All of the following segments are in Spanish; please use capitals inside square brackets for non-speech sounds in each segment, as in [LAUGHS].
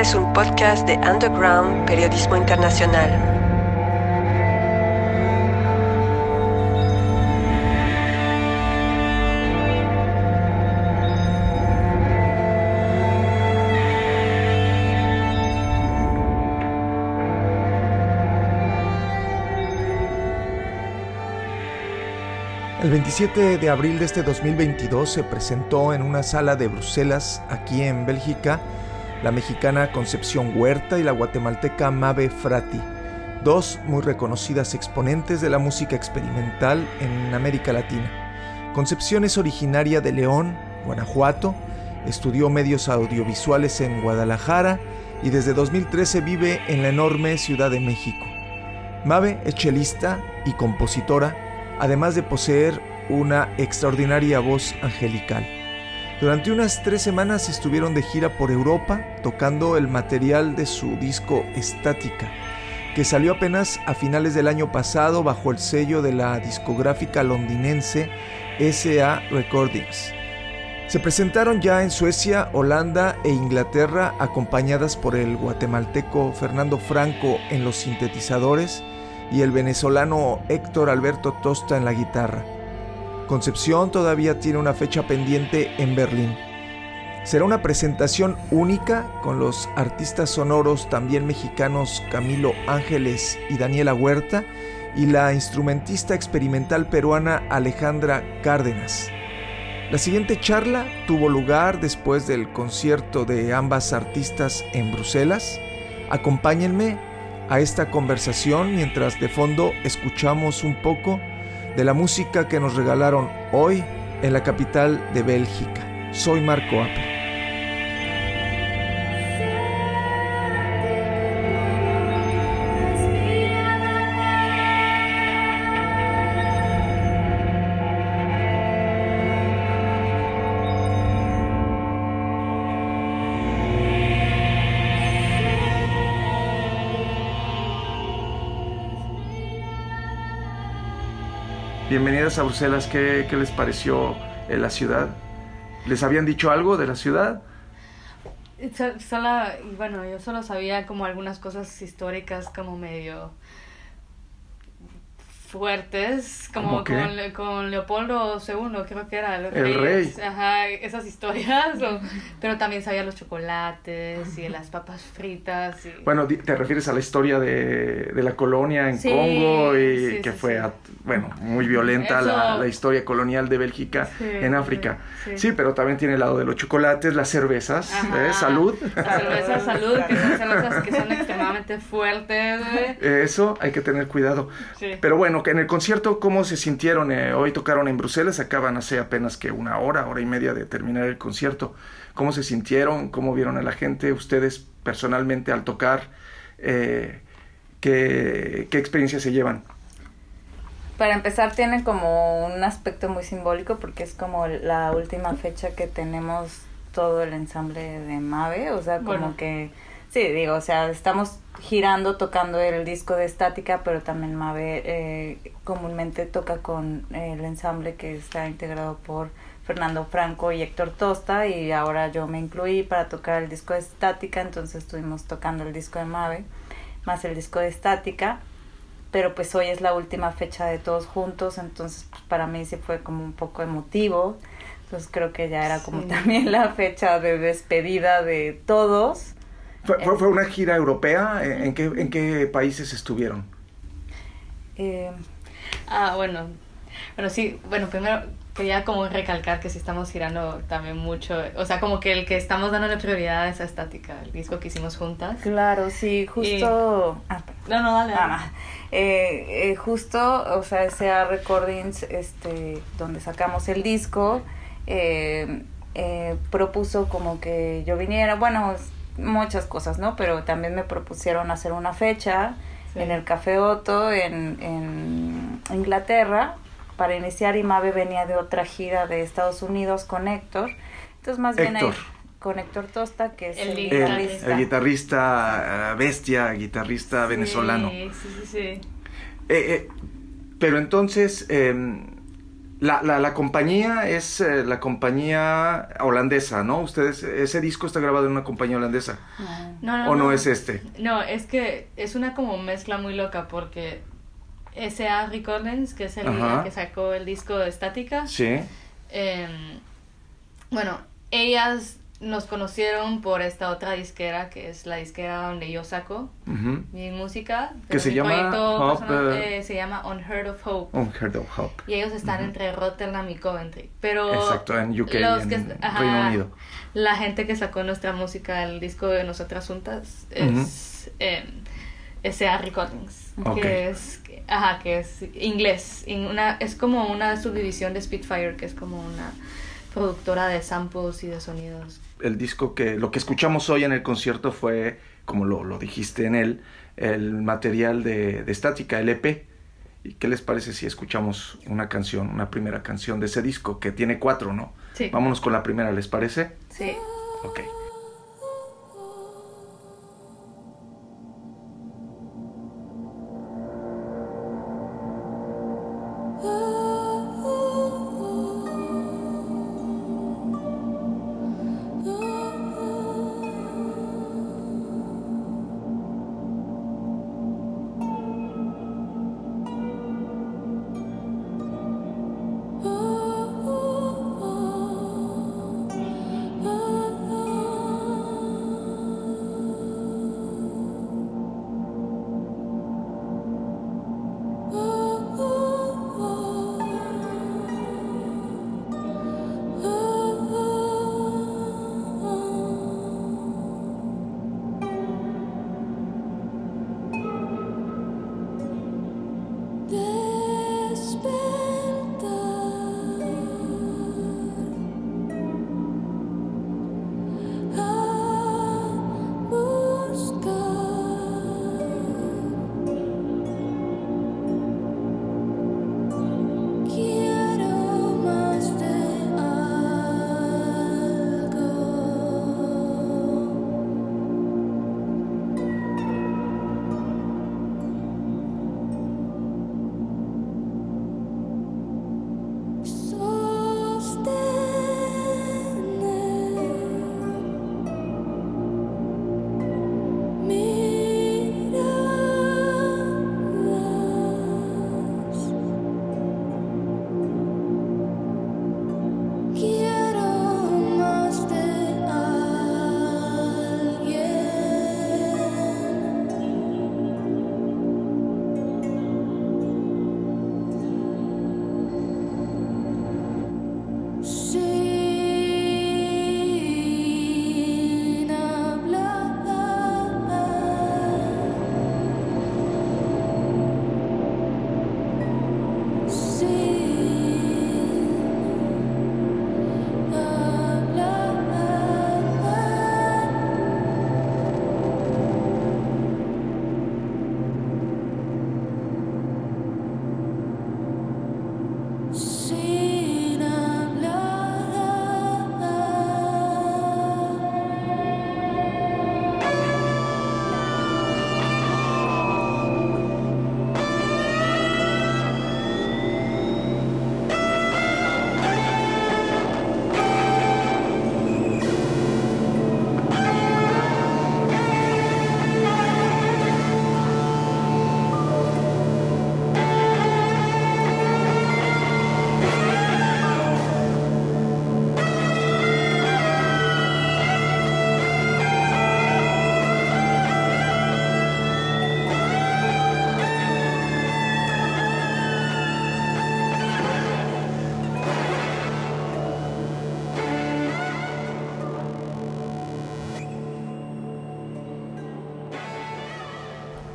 Este es un podcast de Underground Periodismo Internacional. El 27 de abril de este 2022 se presentó en una sala de Bruselas, aquí en Bélgica, la mexicana Concepción Huerta y la guatemalteca Mabe Frati, dos muy reconocidas exponentes de la música experimental en América Latina. Concepción es originaria de León, Guanajuato, estudió medios audiovisuales en Guadalajara y desde 2013 vive en la enorme Ciudad de México. Mabe es chelista y compositora, además de poseer una extraordinaria voz angelical. Durante unas tres semanas estuvieron de gira por Europa tocando el material de su disco Estática, que salió apenas a finales del año pasado bajo el sello de la discográfica londinense SA Recordings. Se presentaron ya en Suecia, Holanda e Inglaterra acompañadas por el guatemalteco Fernando Franco en los sintetizadores y el venezolano Héctor Alberto Tosta en la guitarra. Concepción todavía tiene una fecha pendiente en Berlín. Será una presentación única con los artistas sonoros también mexicanos Camilo Ángeles y Daniela Huerta y la instrumentista experimental peruana Alejandra Cárdenas. La siguiente charla tuvo lugar después del concierto de ambas artistas en Bruselas. Acompáñenme a esta conversación mientras de fondo escuchamos un poco de la música que nos regalaron hoy en la capital de Bélgica. Soy Marco Apple. Bienvenidas a Bruselas, ¿qué, qué les pareció eh, la ciudad? ¿Les habían dicho algo de la ciudad? Solo, bueno, yo solo sabía como algunas cosas históricas como medio fuertes, como con, con, Leopoldo II, creo que era el rey. Ajá, esas historias, pero también sabía los chocolates y las papas fritas. Y... Bueno, te refieres a la historia de, de la colonia en Congo y que fue, bueno, muy violenta la, la, historia colonial de Bélgica en África. Sí. pero también tiene el lado de los chocolates, las cervezas, ¿eh? salud. Las cervezas, salud, que son cervezas que son extremadamente fuertes. Eso hay que tener cuidado. Pero bueno, en el concierto, ¿cómo se sintieron? Eh, hoy tocaron en Bruselas, acaban hace apenas que una hora, hora y media de terminar el concierto. ¿Cómo se sintieron? ¿Cómo vieron a la gente? Ustedes personalmente al tocar, eh, ¿qué, ¿qué experiencia se llevan? Para empezar, tiene como un aspecto muy simbólico porque es como la última fecha que tenemos todo el ensamble de Mave, o sea, como que Sí, digo, o sea, estamos girando tocando el disco de estática, pero también Mave eh, comúnmente toca con el ensamble que está integrado por Fernando Franco y Héctor Tosta y ahora yo me incluí para tocar el disco de estática, entonces estuvimos tocando el disco de Mave más el disco de estática, pero pues hoy es la última fecha de todos juntos, entonces pues para mí sí fue como un poco emotivo, entonces creo que ya era como también la fecha de despedida de todos ¿Fue, fue, una gira europea? ¿En qué, ¿En qué países estuvieron? Eh, ah, bueno. Bueno, sí, bueno, primero quería como recalcar que sí estamos girando también mucho, o sea, como que el que estamos dándole prioridad a esa estática, el disco que hicimos juntas. Claro, sí, justo... Ah, no, no, dale. Ah, eh, eh, justo, o sea, ese Recordings, este, donde sacamos el disco, eh, eh, propuso como que yo viniera, bueno, muchas cosas, ¿no? Pero también me propusieron hacer una fecha en el Café Otto en, en Inglaterra para iniciar y Mabe venía de otra gira de Estados Unidos con Héctor. Entonces más bien ahí, con Héctor Tosta, que es el, guitarrista. El, guitarrista bestia, guitarrista venezolano. Sí, sí, sí. Eh, eh, pero entonces, em, La, la, la compañía es eh, la compañía holandesa, ¿no? Ustedes, ese disco está grabado en una compañía holandesa. No, no, ¿O no, es este? No, es que es una como mezcla muy loca porque S.A. Recordings, que es el Ajá. que sacó el disco de Estática, Sí. em, bueno, ellas nos conocieron por esta otra disquera que es la disquera donde yo saco mi música. Que se llama Hope, personal, eh, eh, se llama Unheard of Hope. Unheard of Hope. Y ellos están entre Rotterdam y Coventry. Pero Exacto, en UK, los en que- ajá, Reino Unido. La gente que sacó nuestra música, el disco de Nosotras Juntas, es eh, S.A. Recordings. Que es, ajá, que es inglés. En una, es como una subdivisión de Spitfire, que es como una productora de samples y de sonidos. El disco que, lo que escuchamos hoy en el concierto fue, como lo, lo dijiste en él, el material de, de Estática, el EP. ¿Y qué les parece si escuchamos una canción, una primera canción de ese disco, que tiene cuatro, ¿no? Sí. Vámonos con la primera, ¿les parece? Sí. Ok.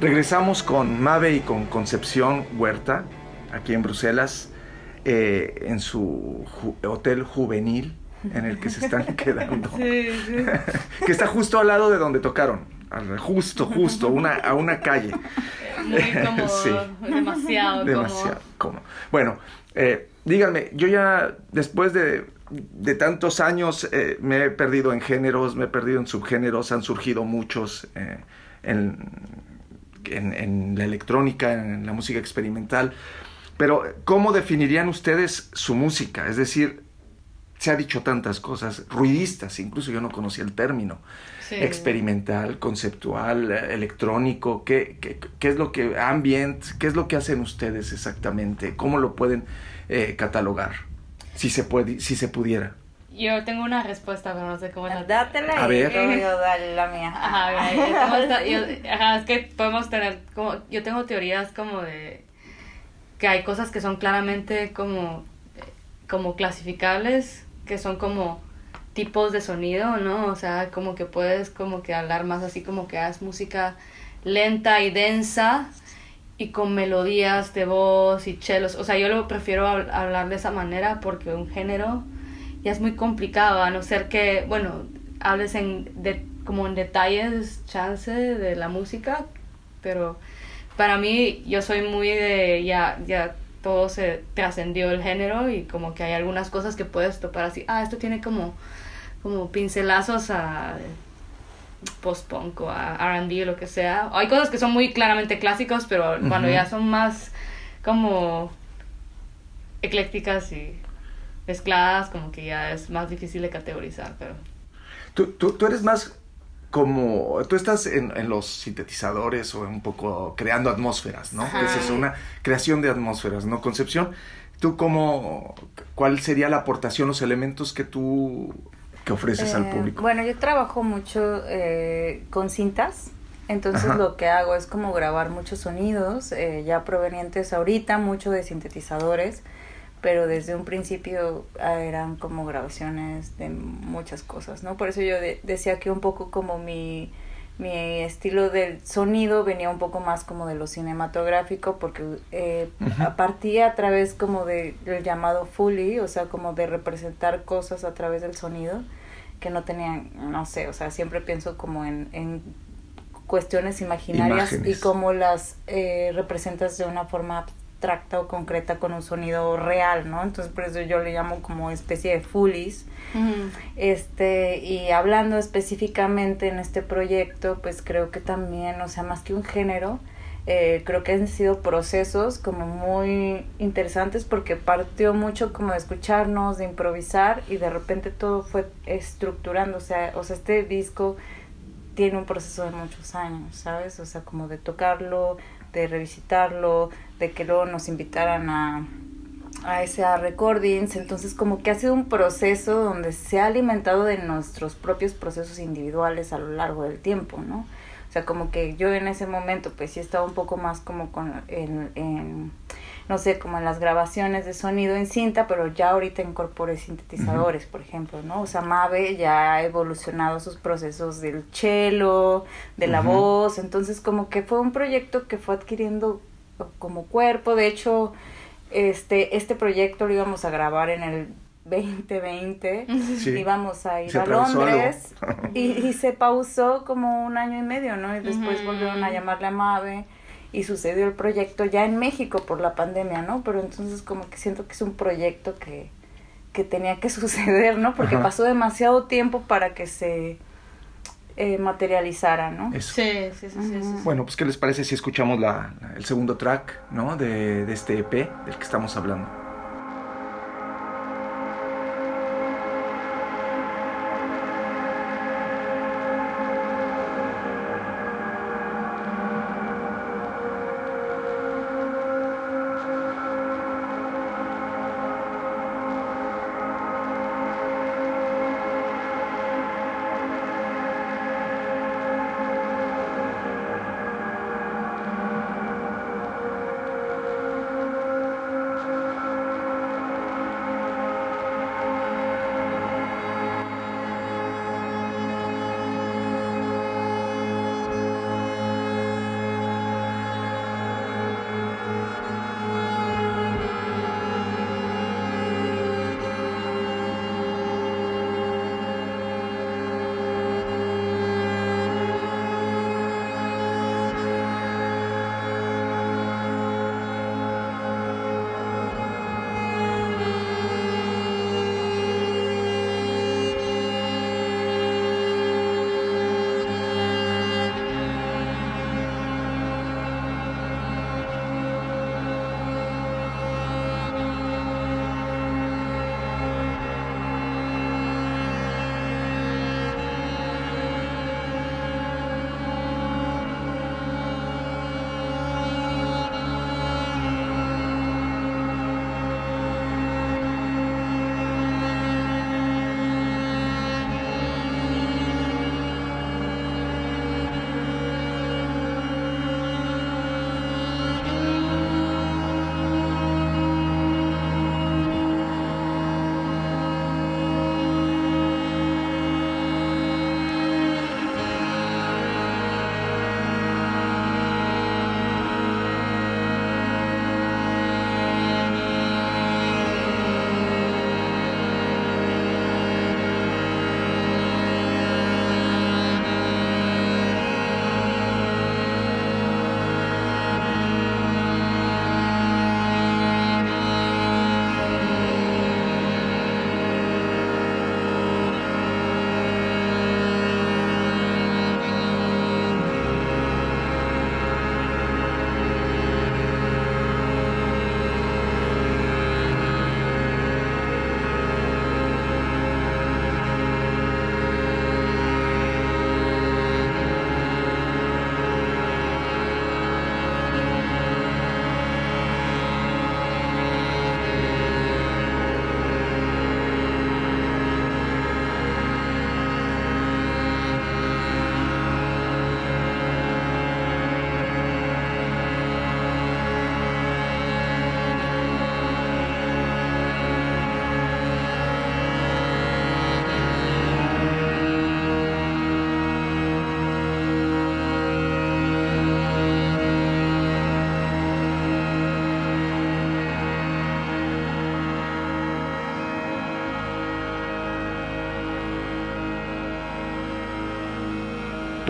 Regresamos con Mave y con Concepción Huerta, aquí en Bruselas, eh, en su ju- hotel juvenil en el que se están [LAUGHS] quedando. Sí, sí. que está justo al lado de donde tocaron. Justo, justo, una, a una calle. Muy cómodo. [LAUGHS] Sí. Demasiado, Demasiado cómodo. cómodo. Bueno, eh, díganme, yo ya después de, de tantos años eh, me he perdido en géneros, me he perdido en subgéneros, han surgido muchos eh, en, en- en la electrónica, en la música experimental. Pero, ¿cómo definirían ustedes su música? Es decir, se ha dicho tantas cosas, ruidistas, incluso yo no conocía el término. Sí. Experimental, conceptual, electrónico, ¿qué, qué, qué es lo que, ambient, qué es lo que hacen ustedes exactamente? ¿Cómo lo pueden eh, catalogar? Si se, puede, si se pudiera. Yo tengo una respuesta, pero no sé cómo la... Dátela A y ver. luego yo dale la mía. Ajá, yo- es que podemos tener como, yo tengo teorías como de que hay cosas que son claramente como, como clasificables, que son como tipos de sonido, ¿no? O sea, como que puedes como que hablar más así como que haz música lenta y densa y con melodías de voz y chelos. O sea, yo lo prefiero hab- hablar de esa manera porque un género ya es muy complicado, a no ser que, bueno, hables en de, como en detalles, chance de la música, pero para mí yo soy muy de ya, ya todo se trascendió el género y como que hay algunas cosas que puedes topar así, ah, esto tiene como, como pincelazos a post-punk o a R&B o lo que sea. Hay cosas que son muy claramente clásicos, pero cuando ya son más como eclécticas y mezcladas, como que ya es más difícil de categorizar, pero... Tú, tú, tú eres más como, tú estás en, en los sintetizadores o un poco creando atmósferas, ¿no? Ajá. Es una creación de atmósferas, ¿no? Concepción, ¿tú cómo, cuál sería la aportación, los elementos que tú que ofreces al Eh, público? Bueno, yo trabajo mucho eh, con cintas. Entonces Ajá. lo que hago es como grabar muchos sonidos eh, ya provenientes ahorita, mucho de sintetizadores, pero desde un principio ah, eran como grabaciones de muchas cosas, ¿no? Por eso yo de- decía que un poco como mi, mi estilo del sonido venía un poco más como de lo cinematográfico, porque eh, Ujú. partía a través como de, del llamado Foley, o sea, como de representar cosas a través del sonido que no tenían, no sé, o sea, siempre pienso como en, en cuestiones imaginarias Imágenes. y cómo las eh, representas de una forma abstracta o concreta con un sonido real, ¿no? Entonces por eso yo le llamo como especie de Foolies. Este, y hablando específicamente en este proyecto, pues creo que también, o sea, más que un género, eh, creo que han sido procesos como muy interesantes porque partió mucho como de escucharnos, de improvisar y de repente todo fue estructurando, o sea, o sea, este disco tiene un proceso de muchos años, ¿sabes? O sea, como de tocarlo, de revisitarlo, de que luego nos invitaran a, a ese a recordings, entonces como que ha sido un proceso donde se ha alimentado de nuestros propios procesos individuales a lo largo del tiempo, ¿no? O sea, como que yo en ese momento pues sí estaba un poco más como con en, en no sé, como en las grabaciones de sonido en cinta, pero ya ahorita incorporé sintetizadores, por ejemplo, ¿no? O sea, Mave ya ha evolucionado sus procesos del cello, de la voz, entonces como que fue un proyecto que fue adquiriendo como cuerpo, de hecho, este, este proyecto lo íbamos a grabar en el 2020, Sí. íbamos a ir Se a. Londres [LAUGHS] y, y se pausó como un año y medio, ¿no? Y después volvieron a llamarle a Mave y sucedió el proyecto ya en México por la pandemia, ¿no? Pero entonces como que siento que es un proyecto que, que tenía que [LAUGHS] suceder, ¿no? Porque Ajá. pasó demasiado tiempo para que se eh, materializara, ¿no? Eso. Sí, sí, sí, sí, sí, sí. Bueno, pues ¿qué les parece si escuchamos la, la- el segundo track, ¿no? De, de este EP del que estamos hablando.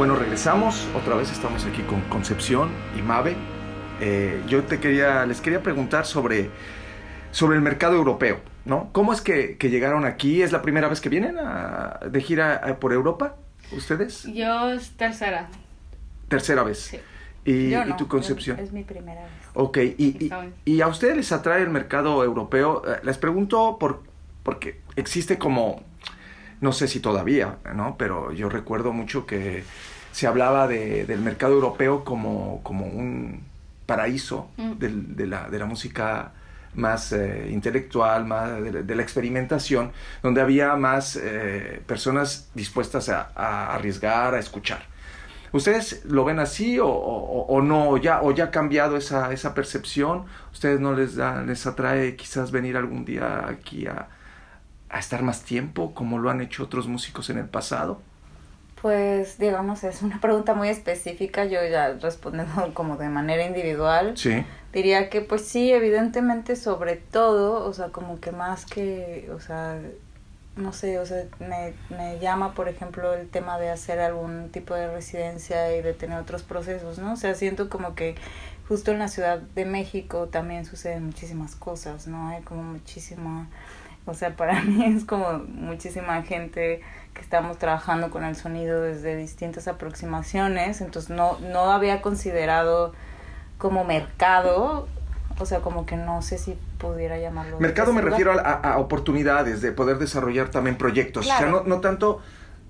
Bueno, regresamos. Otra vez estamos aquí con Concepción y Mabe. Eh, yo te quería, les quería preguntar sobre, sobre el mercado europeo, ¿no? ¿Cómo es que, que llegaron aquí? ¿Es la primera vez que vienen a- de gira eh, por Europa? ¿Ustedes? Yo es tercera. Tercera vez. Sí. ¿Y, y tu Concepción? Es, es mi primera vez. Ok, y, y a ustedes les atrae el mercado europeo. Eh, Les pregunto por, porque existe como, no sé si todavía, ¿no? Pero yo recuerdo mucho que se hablaba de- del mercado europeo como, como un paraíso Mm. del- de, la, de la música más eh, intelectual, más de, la- de la experimentación, donde había más eh, personas dispuestas a, a arriesgar, a escuchar. ¿Ustedes lo ven así o, o- o no? ¿O ya, ¿O ya ha cambiado esa, esa percepción? ¿Ustedes no les da, les atrae quizás venir algún día aquí a, a estar más tiempo como lo han hecho otros músicos en el pasado? Pues, digamos, es una pregunta muy específica, yo ya respondiendo [LAUGHS] como de manera individual. Sí. Diría que pues sí, evidentemente sobre todo, o sea, como que más que, o sea, no sé, o sea, me, me llama por ejemplo el tema de hacer algún tipo de residencia y de tener otros procesos, ¿no? O sea, siento como que justo en la Ciudad de México también suceden muchísimas cosas, ¿no? Hay como muchísima, o sea, para [LAUGHS] mí es como muchísima gente que estamos trabajando con el sonido desde distintas aproximaciones, entonces no, no había considerado como mercado, o sea, como que no sé si pudiera llamarlo. Mercado me refiero a, a- a oportunidades de poder desarrollar también proyectos. O sea, Claro. no, no tanto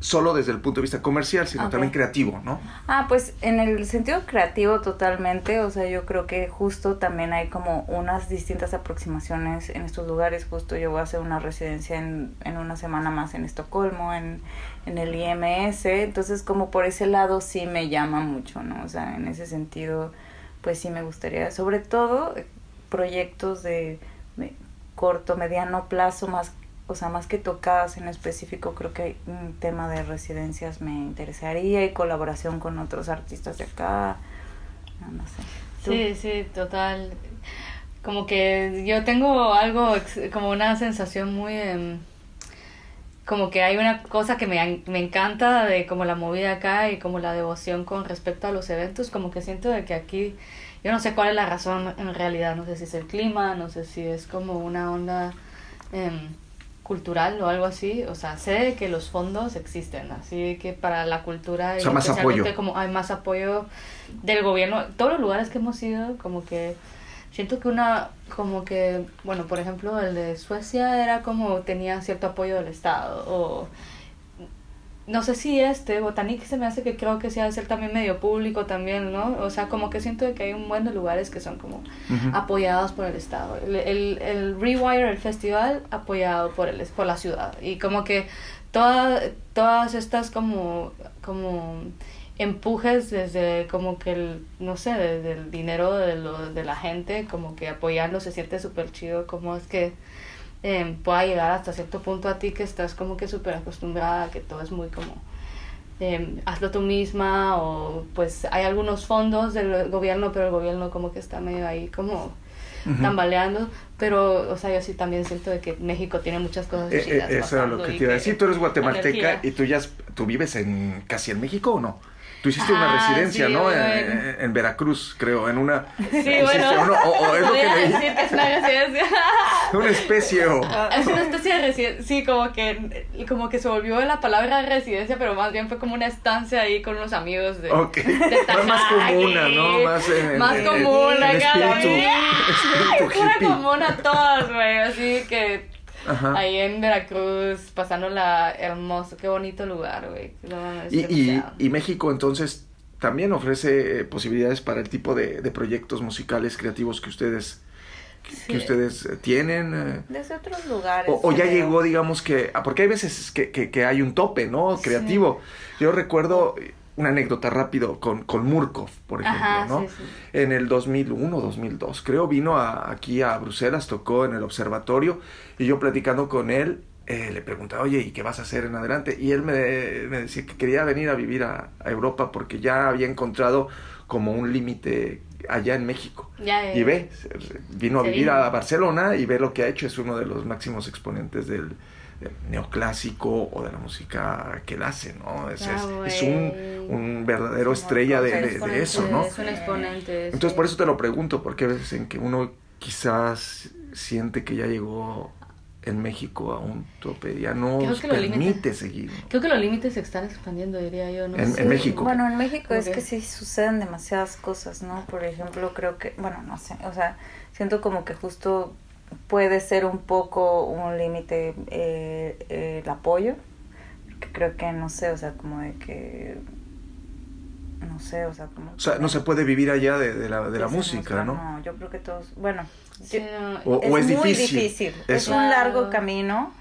solo desde el punto de vista comercial, sino también creativo, ¿no? Ah, pues en el sentido creativo totalmente, o sea, yo creo que justo también hay como unas distintas aproximaciones en estos lugares, justo yo voy a hacer una residencia en, en una semana más en Estocolmo, en, en el IMS, entonces como por ese lado sí me llama mucho, ¿no? O sea, en ese sentido, pues sí me gustaría, sobre todo eh, proyectos de, de corto, mediano plazo, más o sea, más que tocadas en específico, creo que un tema de residencias me interesaría y colaboración con otros artistas de acá. No, no sé. Sí, sí, total. Como que yo tengo algo, como una sensación muy... em, como que hay una cosa que me, me encanta de como la movida acá y como la devoción con respecto a los eventos, como que siento de que aquí, yo no sé cuál es la razón en realidad, no sé si es el clima, no sé si es como una onda em, cultural o algo así, o sea, sé que los fondos existen, así que para la cultura O y más especialmente apoyo. como hay más apoyo del gobierno, todos los lugares que hemos ido, como que siento que una, como que, bueno, por ejemplo, el de Suecia era como tenía cierto apoyo del Estado, o no sé si este, Botanic se me hace que creo que sí ha de ser también medio público también, ¿no? O sea, como que siento que hay un buen de lugares que son como apoyados por el Estado. El, el, el Rewire, el festival, apoyado por, el, por la ciudad. Y como que toda, todas estas como, como empujes desde como que el, no sé, desde el dinero de, lo, de la gente, como que apoyando se siente súper chido, como es que eh, pueda llegar hasta cierto punto a ti que estás como que súper acostumbrada, que todo es muy como eh, hazlo tú misma o pues hay algunos fondos del gobierno pero el gobierno como que está medio ahí como tambaleando pero o sea yo sí también siento de que México tiene muchas cosas Eh, eh, chidas eso era lo que te iba a decir. Tú eres guatemalteca energía. y tú ya tú vives en casi en México o no? Tú hiciste una Ah, residencia, sí, ¿no? bueno. En, en Veracruz, creo, en una. sí hiciste bueno uno- o, o es lo que leí, decir que es una residencia una especie o. Es una especie de residencia, sí, como que, como que se volvió la palabra residencia, pero más bien fue como una estancia ahí con unos amigos de... Ok. de Más, más comuna, ¿no? Más, en, Más en- común, en espíritu, espíritu Fuera hippie. común a todas, güey, así que Ajá. ahí en Veracruz, pasando la hermoso, qué bonito lugar, güey. No Y, y, y México entonces también ofrece eh, posibilidades para el tipo de, de proyectos musicales creativos que ustedes que Sí. ustedes eh, tienen eh, Desde otros lugares. o, o ya creo. llegó digamos que ah, porque hay veces que, que, que hay un tope no creativo yo recuerdo eh, una anécdota rápido con, con Murkov por ejemplo Ajá, no sí, sí. en el 2001 2002 creo vino a- aquí a Bruselas tocó en el observatorio y yo platicando con él eh, le preguntaba oye y qué vas a hacer en adelante y él me, me decía que quería venir a vivir a, a Europa porque ya había encontrado como un límite allá en México Ya, y ve vino a vivir vino. a Barcelona y ve lo que ha hecho es uno de los máximos exponentes del neoclásico o de la música que él hace, ¿no? Es, Ah, es- es un, un verdadero estrella de, de- de eso, ¿no? Es un exponente. Entonces por eso te lo pregunto, porque a veces en que uno quizás siente que ya llegó en México a un tope, ya no Creo que permite seguir. ¿no? Creo que los límites se están expandiendo, diría yo. ¿no? En- México. Bueno, en México es que sí suceden demasiadas cosas, ¿no? Por ejemplo, creo que, bueno, no sé, o sea, siento como que justo puede ser un poco un límite eh, eh, el apoyo, porque creo que, no sé, o sea, como de que, no sé, o sea, como... O sea, no se puede vivir allá de, de la, de la música, ¿no? No, yo creo que todos, bueno, Sí, yo- no, O- o es muy difícil, difícil. Es un largo camino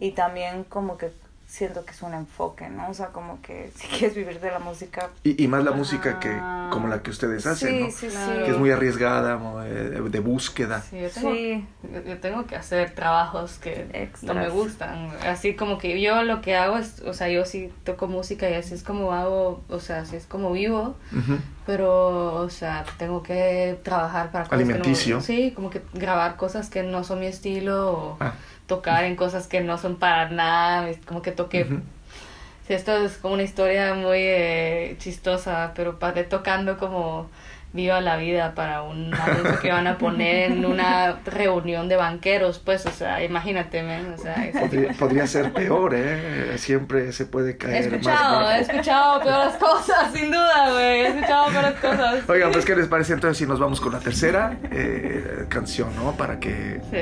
y también como que siento que es un enfoque, ¿no? O sea, como que [LAUGHS] si quieres vivir de la música... Y, y más la música que Ah. como la que ustedes hacen, sí, ¿no? sí, Claro. Que es muy arriesgada, eh, de, búsqueda. Sí, yo tengo, Sí. yo- yo tengo que hacer trabajos que Extras. no me gustan. Así como que yo lo que hago es, o sea, yo sí toco música y así es como hago, o sea, así es como vivo. Pero, o sea, tengo que trabajar para cosas Alimenticio. Que no, sí, como que grabar cosas que no son mi estilo o Ah. Tocar en cosas que no son para nada. Como que toqué. Sí, esto es como una historia muy eh, chistosa, pero pasé tocando como Viva la Vida para un anuncio que van a poner en una reunión de banqueros, pues, o sea, imagínate, men, o sea, Podría, podría ser peor, ¿eh? Siempre se puede He caer más escuchado, bajo. he escuchado peores cosas, sin duda, güey. He escuchado peores cosas. Oigan, pues, ¿qué les parece entonces si nos vamos con la tercera eh, canción, ¿no? Para que Sí.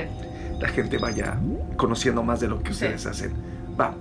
La gente vaya conociendo más de lo que ustedes Sí. hacen. Va.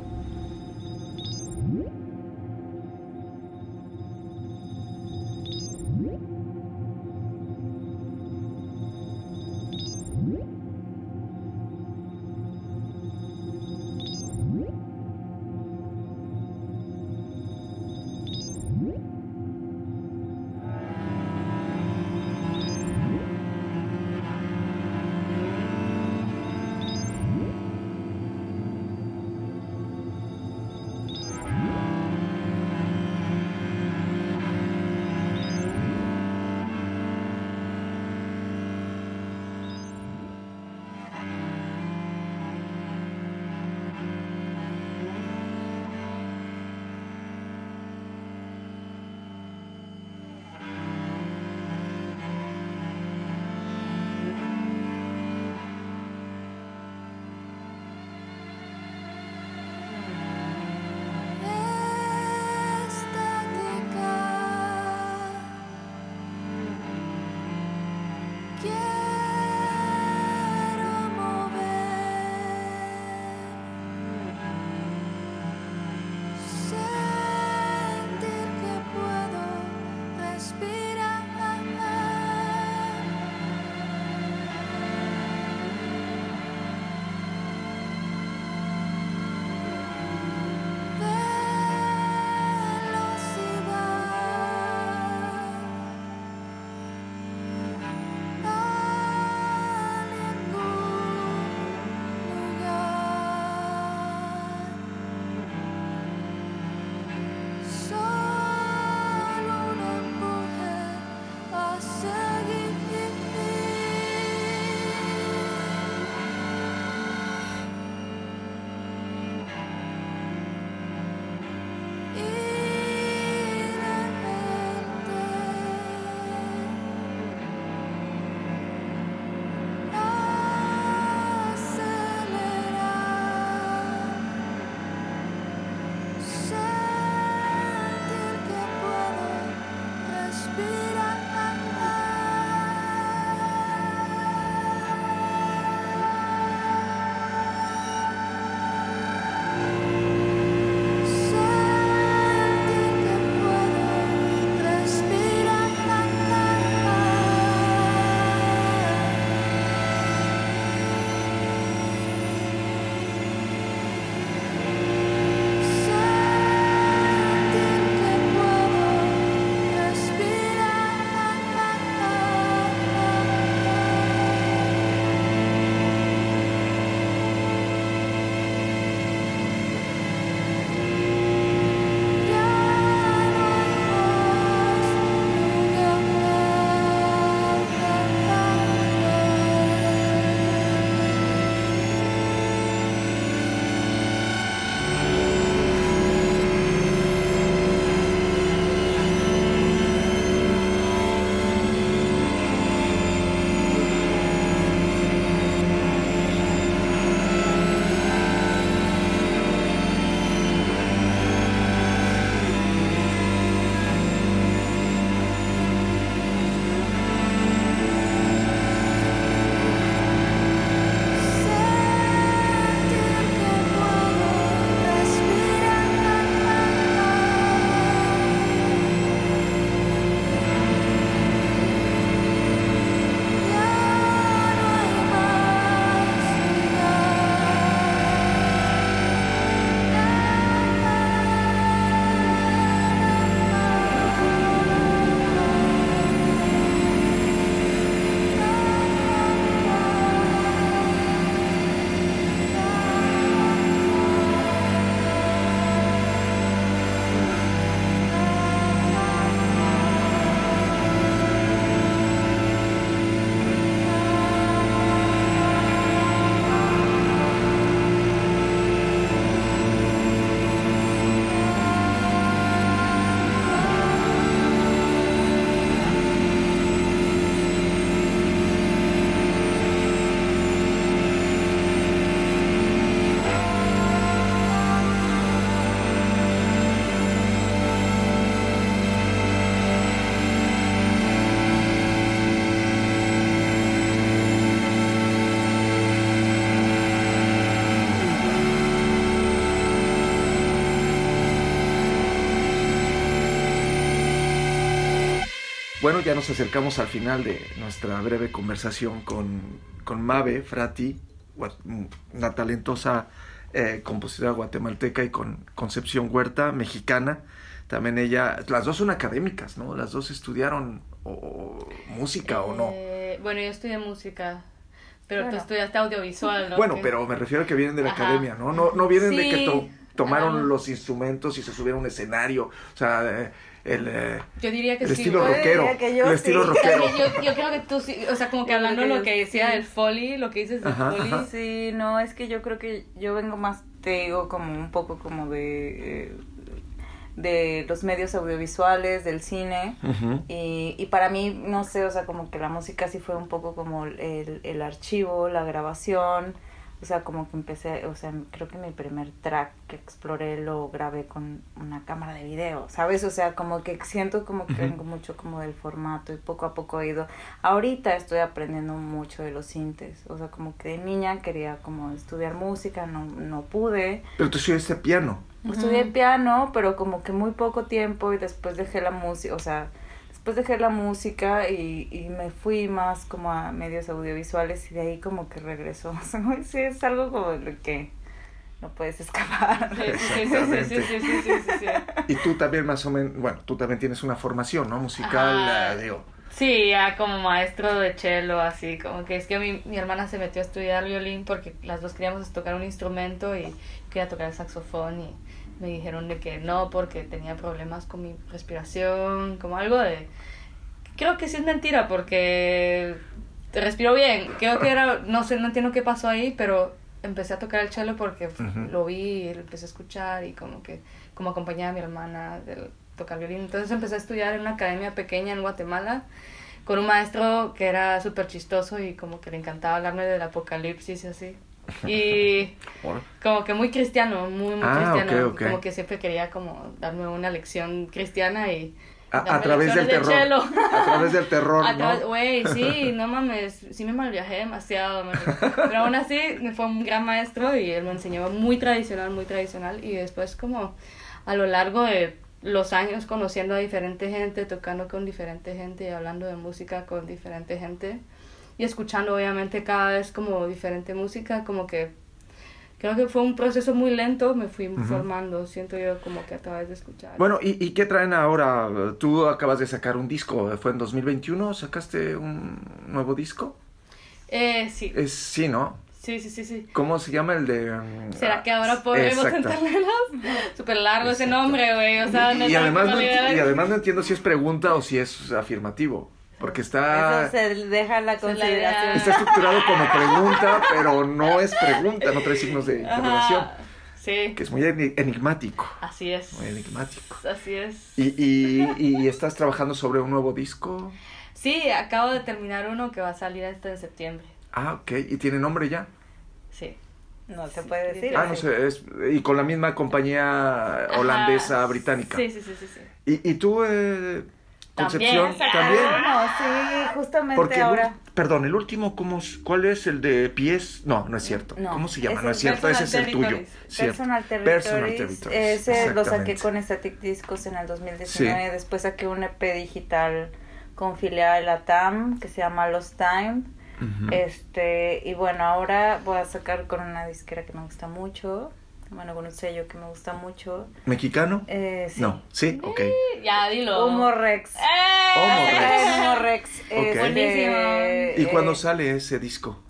Bueno, ya nos acercamos al final de nuestra breve conversación con, con Mabe Frati, una talentosa eh, compositora guatemalteca y con Concepción Huerta, mexicana. También ella, las dos son académicas, ¿no? Las dos estudiaron o- o música o no. Eh, bueno, yo estudié música, pero Bueno. tú estudiaste audiovisual, ¿no? Bueno, pero me refiero a que vienen de la Ajá. academia, ¿no? No, no vienen de que to- tomaron Ajá. los instrumentos y se subieron a un escenario. O sea, eh, el, eh, Yo diría que el sí. estilo Yo rockero. diría que yo el estilo sí. rockero. Yo, yo creo que tú sí, o sea, como que hablando creo lo que decía sí. del foley, lo que dices del ajá. Sí, no, es que yo creo que yo vengo más, te digo, como un poco como de, eh, de los medios audiovisuales, del cine. Ujú. Y, y para mí, no sé, o sea, como que la música sí fue un poco como el, el archivo, la grabación. O sea, como que empecé, o sea, creo que mi primer track que exploré lo grabé con una cámara de video, ¿sabes? O sea, como que siento como que Ujú. vengo mucho como del formato y poco a poco he ido. Ahorita estoy aprendiendo mucho de los sintes, o sea, como que de niña quería como estudiar música, no, no pude. Pero tú estudiaste piano. Estudié piano, pero como que muy poco tiempo y después dejé la música, o sea, después dejé la música y, y, me fui más como a medios audiovisuales y de ahí como que regresó. sí, es algo como lo que no puedes escapar. Sí, sí, sí, y tú también más o menos, bueno, tú también tienes una formación, ¿no? Musical, ah, digo. Sí, ya como maestro de cello, así, como que es que mi, mi hermana se metió a estudiar violín porque las dos queríamos tocar un instrumento y quería tocar el saxofón y me dijeron de que no porque tenía problemas con mi respiración, como algo de... Creo que sí es mentira porque respiro bien, creo que era, no sé, no entiendo qué pasó ahí, pero empecé a tocar el cello porque lo vi lo empecé a escuchar y como que, como acompañaba a mi hermana del tocar violín. Entonces empecé a estudiar en una academia pequeña en Guatemala con un maestro que era súper chistoso y como que le encantaba hablarme del apocalipsis y así. Y [LAUGHS] como que muy cristiano, muy, muy Ah, cristiano. Como que siempre quería como darme una lección cristiana y... A, través del de terror. cello. A través del terror. [LAUGHS] Güey, sí, [LAUGHS] no mames, sí me malviajé demasiado, man. pero aún así me fue un gran maestro y él me enseñó muy tradicional, muy tradicional y después como a lo largo de los años conociendo a diferente gente, tocando con diferente gente y hablando de música con diferente gente y escuchando obviamente cada vez como diferente música, como que creo que fue un proceso muy lento, me fui Ujú. formando, siento yo como que a través de escuchar. Bueno, ¿y, ¿y qué traen ahora? Tú acabas de sacar un disco, ¿fue en 2021? ¿Sacaste un nuevo disco? Eh, sí, Es, sí, ¿no? sí, sí, sí, sí. ¿Cómo se llama el de...? mm, ¿Será que ahora ah, podemos exacto. entendéramos? [LAUGHS] Súper largo ese Exacto. nombre, güey. O sea, Y, neta, y además no, y además no entiendo si es pregunta o si es afirmativo. Porque está, Eso se deja la consideración. está estructurado como pregunta, pero no es pregunta, no trae signos de interrogación. Sí, Que es muy eni- enigmático. así es. Muy enigmático. Así es. ¿Y, y, y estás trabajando sobre un nuevo disco? Sí, acabo de terminar uno que va a salir este en septiembre. Ah, ok. ¿Y tiene nombre ya? Sí. No se puede decir. Ah, no sé. Es, y con la misma compañía holandesa, Ajá. británica. Sí, sí, sí, sí. sí. ¿Y, y tú, eh, Concepción, También. también? No, sí, justamente Porque el, ahora. ul- perdón, el último, ¿cómo, ¿cuál es el de pies? No, no es cierto. No, ¿Cómo se llama? No es cierto, ese es el tuyo. Personal Territories. Personal Territories, Ese lo saqué con Static Discos en el 2019. Sí. Después saqué un EP digital con filial Latam que se llama Lost Time. Ujú. Este, y bueno, ahora voy a sacar con una disquera que me gusta mucho. Bueno, con un sello que me gusta mucho. ¿Mexicano? Eh, sí. No, sí, ok. Ya, dilo. Humo Rex. ¡Eh! Homo Rex. Humo Rex. Este, Buenísimo. ¿Y eh, cuándo sale ese disco?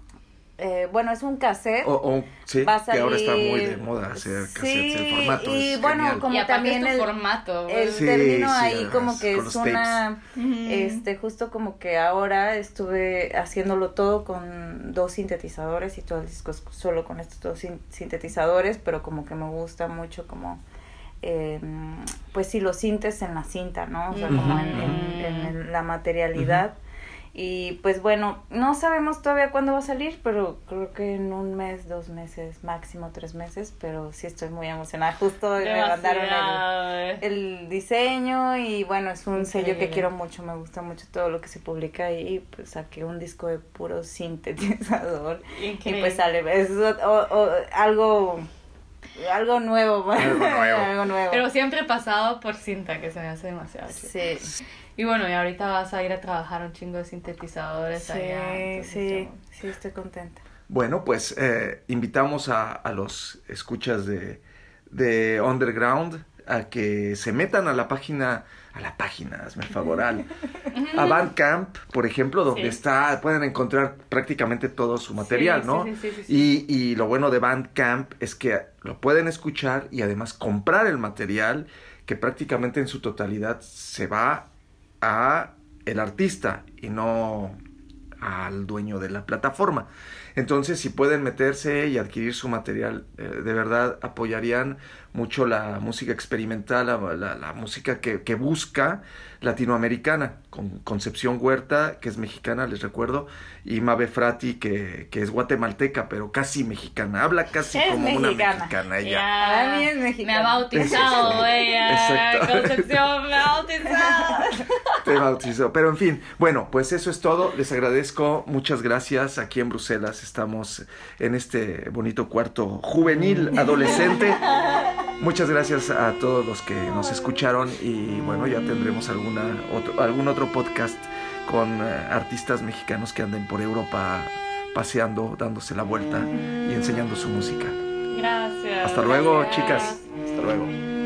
Eh, bueno, es un cassette. O, o- sí, va a que ahora está muy de salir- moda hacer cassettes. Sí, el formato y es bueno, genial. como y también el- formato. El. Sí, término sí, ahí además, como que es una, este, justo como que ahora estuve haciéndolo todo con dos sintetizadores y todo el disco es solo con estos dos sin- sintetizadores, pero como que me gusta mucho como, eh, pues sí, los sintes en la cinta, ¿no? O sea, como en, en- en- en la materialidad. Y pues bueno, no sabemos todavía cuándo va a salir, pero creo que en un mes, dos meses, máximo tres meses, pero sí estoy muy emocionada. [LAUGHS] Justo me mandaron el, Demasiado, el diseño y bueno, es un sello que quiero mucho, me gusta mucho todo lo que se publica ahí, pues saqué un disco de puro sintetizador y pues sale, es o- o- algo algo nuevo. [LAUGHS] Algo nuevo. algo nuevo. Pero siempre pasado por cinta, que se me hace demasiado chido. sí, Y bueno, y ahorita vas a ir a trabajar un chingo de sintetizadores sí, allá. entonces sí, yo- sí, estoy contenta. Bueno, pues eh, invitamos a, a los escuchas de, de Underground a que se metan a la página, a la página, hazme el favor, al- [LAUGHS] a Bandcamp, por ejemplo, donde Sí. está, pueden encontrar prácticamente todo su material, Sí, ¿no? sí, sí, sí, sí, Y, y lo bueno de Bandcamp es que lo pueden escuchar y además comprar el material que prácticamente en su totalidad se va a el artista y no al dueño de la plataforma. Entonces, si pueden meterse y adquirir su material, eh, de verdad apoyarían mucho la música experimental, la, la- la música que, que busca latinoamericana, con Concepción Huerta, que es mexicana, les recuerdo, y Mabe Frati, que, que es guatemalteca, pero casi mexicana, habla casi Es como una mexicana. mexicana ella. Ya. Para mí es Me mexicana. ha bautizado ella. Exacto. Concepción me ha bautizado. [LAUGHS] Te bautizó. Pero en fin, bueno, pues eso es todo. Les agradezco. Muchas gracias. Aquí en Bruselas estamos en este bonito cuarto juvenil, adolescente. Muchas gracias a todos los que nos escucharon y bueno, ya tendremos alguna otro, algún otro podcast con eh, artistas mexicanos que anden por Europa paseando, dándose la vuelta y enseñando su música. Gracias. Hasta luego, Gracias. chicas. Hasta luego.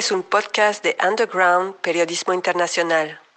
Es un podcast de Underground Periodismo Internacional.